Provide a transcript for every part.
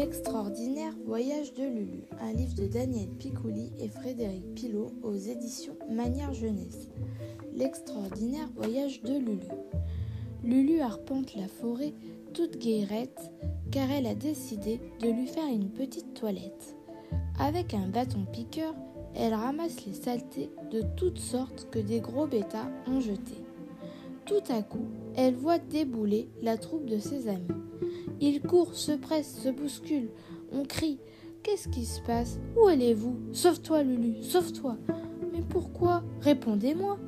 L'extraordinaire voyage de Lulu, un livre de Daniel Picouli et Frédéric Pilot aux éditions Manière Jeunesse. L'extraordinaire voyage de Lulu. Lulu arpente la forêt toute guérette car elle a décidé de lui faire une petite toilette. Avec un bâton piqueur, elle ramasse les saletés de toutes sortes que des gros bêtas ont jetées. Tout à coup, elle voit débouler la troupe de ses amis. Ils courent, se pressent, se bousculent. On crie Qu'est-ce qui se passe? Où allez-vous? Sauve-toi, Lulu, sauve-toi Mais pourquoi? Répondez-moi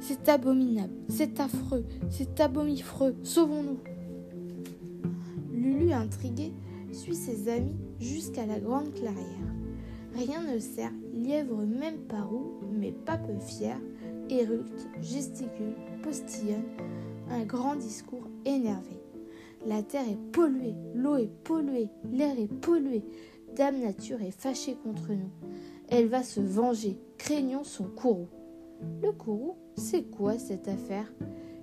C'est abominable, c'est affreux, c'est abomifreux, sauvons-nous Lulu, intrigué, suit ses amis jusqu'à la grande clairière. Rien ne sert, lièvre même par où, mais pas peu fier, éructe, gesticule, postillonne, un grand discours énervé. La terre est polluée, l'eau est polluée, l'air est pollué. Dame Nature est fâchée contre nous. Elle va se venger, craignons son courroux. Le courroux, c'est quoi cette affaire?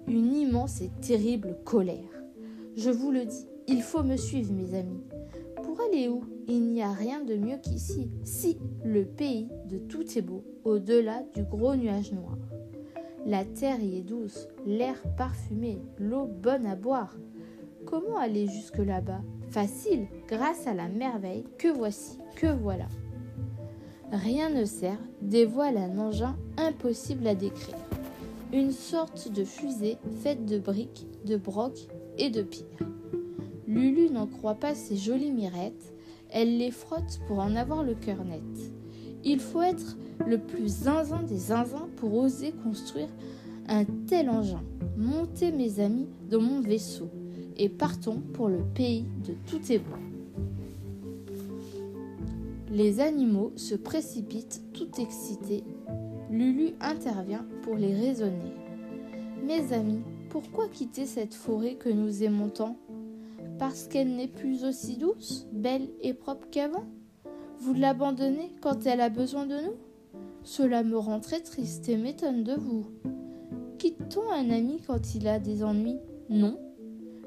Une immense et terrible colère. Je vous le dis, il faut me suivre, mes amis. Pour aller où? Il n'y a rien de mieux qu'ici. Si, le pays de tout est beau, au-delà du gros nuage noir. La terre y est douce, l'air parfumé, l'eau bonne à boire. Comment aller jusque là-bas? Facile, grâce à la merveille que voici, que voilà. Rien ne sert, dévoile un engin impossible à décrire. Une sorte de fusée faite de briques, de brocs et de pierres. Lulu n'en croit pas ses jolies mirettes, elle les frotte pour en avoir le cœur net. Il faut être le plus zinzin des zinzins pour oser construire un tel engin. Montez mes amis dans mon vaisseau et partons pour le pays de tout est bon. Les animaux se précipitent tout excités. Lulu intervient pour les raisonner. Mes amis, pourquoi quitter cette forêt que nous aimons tant? Parce qu'elle n'est plus aussi douce, belle et propre qu'avant? Vous l'abandonnez quand elle a besoin de nous? Cela me rend très triste et m'étonne de vous. Quitte-t-on un ami quand il a des ennuis? Non,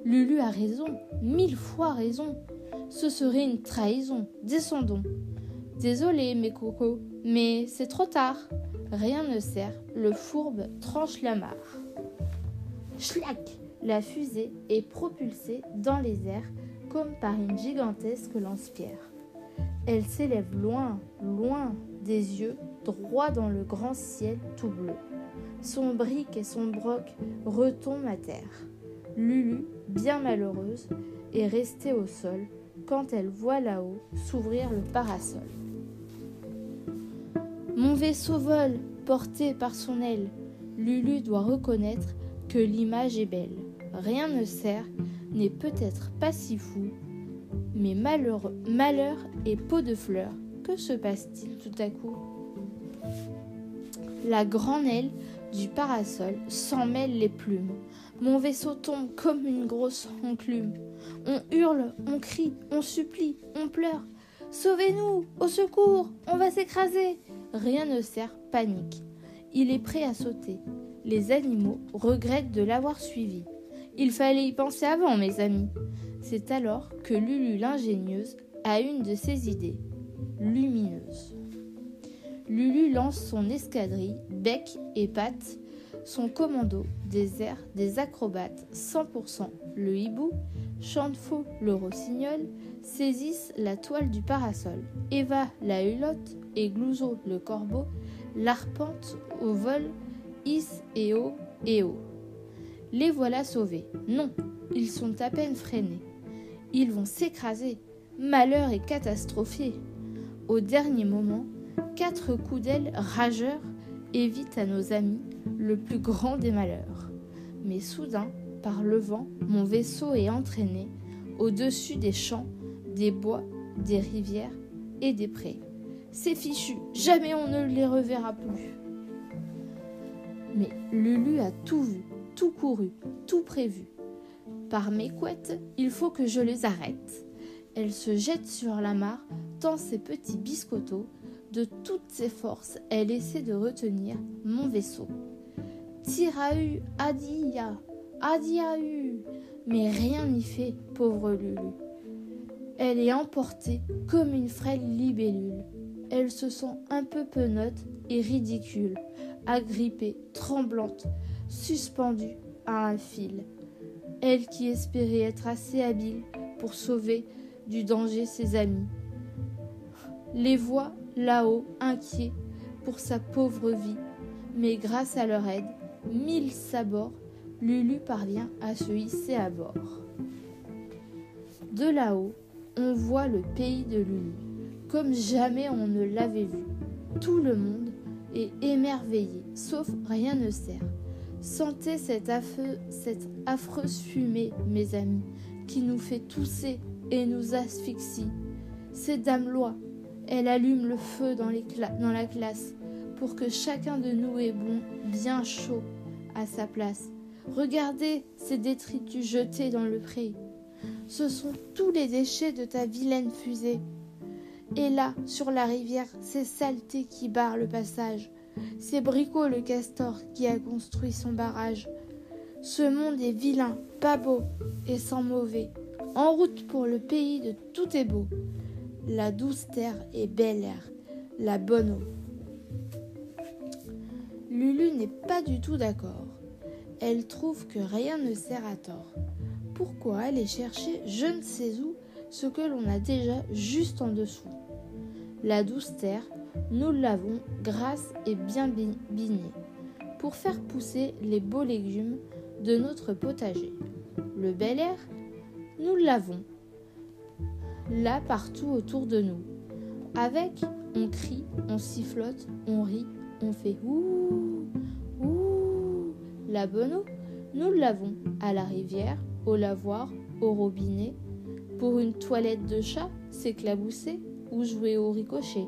Lulu a raison, mille fois raison. Ce serait une trahison. Descendons. Désolé, mes cocos, mais c'est trop tard. Rien ne sert, le fourbe tranche la mare. Schlack La fusée est propulsée dans les airs comme par une gigantesque lance-pierre. Elle s'élève loin, loin des yeux, droit dans le grand ciel tout bleu. Son brique et son broc retombent à terre. Lulu, bien malheureuse, est restée au sol quand elle voit là-haut s'ouvrir le parasol. Mon vaisseau vole, porté par son aile. Lulu doit reconnaître que l'image est belle. Rien ne sert, n'est peut-être pas si fou, mais malheur, et peau de fleur, que se passe-t-il tout à coup? La grande aile du parasol s'en mêle les plumes. Mon vaisseau tombe comme une grosse enclume. On hurle, on crie, on supplie, on pleure. Sauvez-nous, au secours, on va s'écraser. Rien ne sert, panique. Il est prêt à sauter. Les animaux regrettent de l'avoir suivi. Il fallait y penser avant, mes amis. C'est alors que Lulu l'ingénieuse a une de ses idées, lumineuse. Lulu lance son escadrille, bec et pattes son commando, des airs, des acrobates 100%, le hibou, Chantefaux le rossignol, saisissent la toile du parasol. Eva la hulotte et Glouzo le corbeau l'arpentent au vol, is et haut et haut. Les voilà sauvés. Non, ils sont à peine freinés. Ils vont s'écraser. Malheur est catastrophié. Au dernier moment, quatre coups d'aile rageurs évitent à nos amis le plus grand des malheurs. Mais soudain, par le vent, mon vaisseau est entraîné au-dessus des champs, des bois, des rivières et des prés. C'est fichu, jamais on ne les reverra plus. Mais Lulu a tout vu, tout couru, tout prévu. Par mes couettes, il faut que je les arrête. Elle se jette sur la mare, tant ses petits biscottos, de toutes ses forces, elle essaie de retenir mon vaisseau. Tirahu, Adia, Adiahu. Mais rien n'y fait, pauvre Lulu. Elle est emportée comme une frêle libellule. Elle se sent un peu penote et ridicule, agrippée, tremblante, suspendue à un fil. Elle qui espérait être assez habile pour sauver du danger ses amis. Les voit là-haut, inquiets pour sa pauvre vie, mais grâce à leur aide, mille sabords, Lulu parvient à se hisser à bord. De là-haut, on voit le pays de Lulu, comme jamais on ne l'avait vu. Tout le monde est émerveillé, sauf rien ne sert. Sentez cette, cette affreuse fumée, mes amis, qui nous fait tousser et nous asphyxie. C'est Dame Loi. Elle allume le feu dans, la classe pour que chacun de nous ait bon, bien chaud à sa place. Regardez ces détritus jetés dans le pré. Ce sont tous les déchets de ta vilaine fusée. Et là, sur la rivière, ces saletés qui barrent le passage. C'est Bricot le castor qui a construit son barrage. Ce monde est vilain, pas beau et sans mauvais. En route pour le pays de tout est beau. La douce terre est belle air, la bonne eau. Lulu n'est pas du tout d'accord. Elle trouve que rien ne sert à tort. Pourquoi aller chercher je ne sais où ce que l'on a déjà juste en dessous? La douce terre, nous l'avons grasse et bien bignée pour faire pousser les beaux légumes de notre potager. Le bel air, nous l'avons là partout autour de nous. Avec, on crie, on sifflote, on rit, on fait ouh, ouh. La bonne eau, nous l'avons à la rivière, au lavoir, au robinet. Pour une toilette de chat, s'éclabousser ou jouer au ricochet.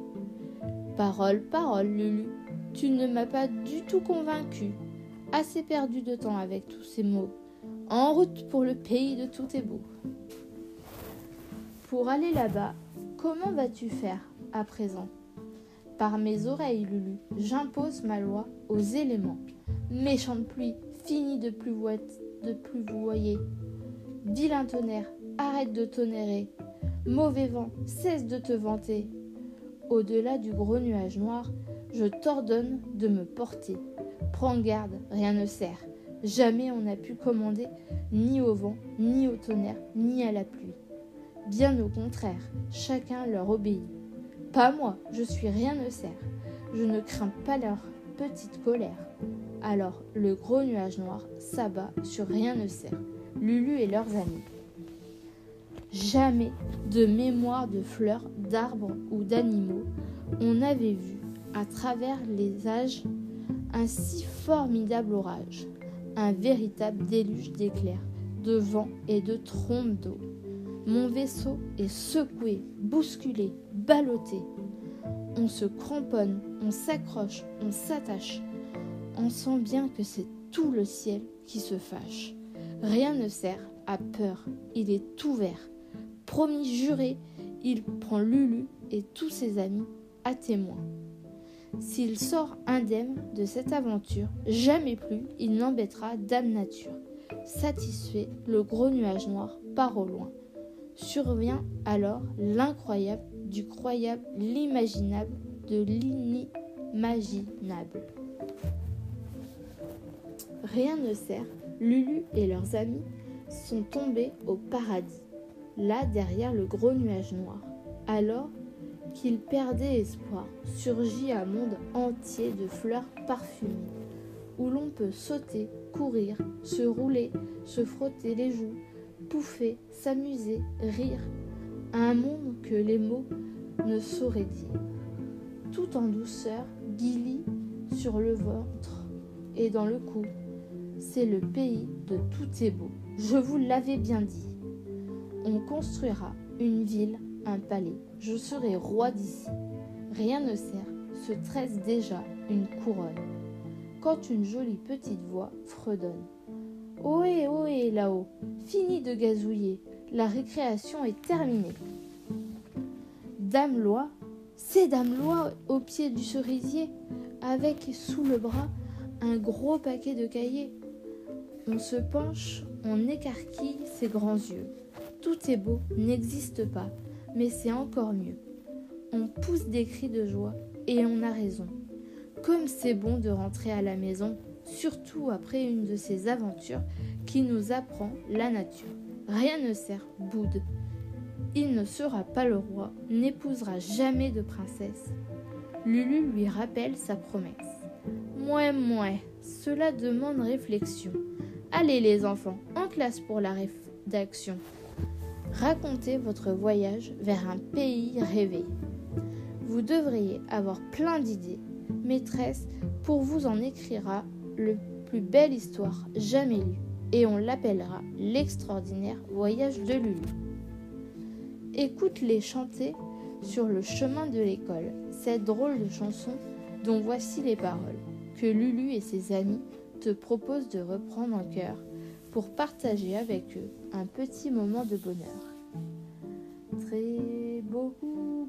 Parole, parole, Lulu, tu ne m'as pas du tout convaincu. Assez perdu de temps avec tous ces mots. En route pour le pays de tout est beau. Pour aller là-bas, comment vas-tu faire à présent? Par mes oreilles, Lulu, j'impose ma loi aux éléments. Méchante pluie, finis de voyez. Vilain tonnerre, arrête de tonnerrer. Mauvais vent, cesse de te vanter. Au-delà du gros nuage noir, je t'ordonne de me porter. Prends garde, rien ne sert. Jamais on n'a pu commander ni au vent, ni au tonnerre, ni à la pluie. Bien au contraire, chacun leur obéit. Pas moi, je suis rien ne sert. Je ne crains pas leur petite colère. Alors le gros nuage noir s'abat sur rien ne sert. Lulu et leurs amis. Jamais de mémoire de fleurs, d'arbres ou d'animaux on n'avait vu, à travers les âges, un si formidable orage, un véritable déluge d'éclairs, de vent et de trompes d'eau. Mon vaisseau est secoué, bousculé, ballotté. On se cramponne, on s'accroche, on s'attache. On sent bien que c'est tout le ciel qui se fâche. Rien ne sert à peur, il est tout vert promis juré, il prend Lulu et tous ses amis à témoin. S'il sort indemne de cette aventure, jamais plus il n'embêtera Dame Nature. Satisfait, le gros nuage noir part au loin. Survient alors l'incroyable du croyable, l'imaginable de l'inimaginable. Rien ne sert, Lulu et leurs amis sont tombés au paradis là derrière le gros nuage noir. Alors qu'il perdait espoir, surgit un monde entier de fleurs parfumées, où l'on peut sauter, courir, se rouler, se frotter les joues, pouffer, s'amuser, rire, un monde que les mots ne sauraient dire. Tout en douceur, Gilly sur le ventre et dans le cou. C'est le pays de tout est beau. Je vous l'avais bien dit. On construira une ville, un palais. Je serai roi d'ici. Rien ne sert, se tresse déjà une couronne. Quand une jolie petite voix fredonne. Ohé, ohé, là-haut, fini de gazouiller, la récréation est terminée. Dame Loi, c'est Dame Loi au pied du cerisier, avec sous le bras un gros paquet de cahiers. On se penche, on écarquille ses grands yeux tout est beau n'existe pas, mais c'est encore mieux. On pousse des cris de joie et on a raison. Comme c'est bon de rentrer à la maison, surtout après une de ces aventures qui nous apprend la nature. Rien ne sert Boude. Il ne sera pas le roi, n'épousera jamais de princesse. Lulu lui rappelle sa promesse. Mouais, mouais, cela demande réflexion. Allez les enfants, en classe pour la rédaction. Racontez votre voyage vers un pays rêvé. Vous devriez avoir plein d'idées. Maîtresse, pour vous en écrira le plus belle histoire jamais lue, et on l'appellera l'extraordinaire voyage de Lulu. Écoute-les chanter sur le chemin de l'école, cette drôle de chanson dont voici les paroles, que Lulu et ses amis te proposent de reprendre en cœur pour partager avec eux un petit moment de bonheur. Très beau, beau,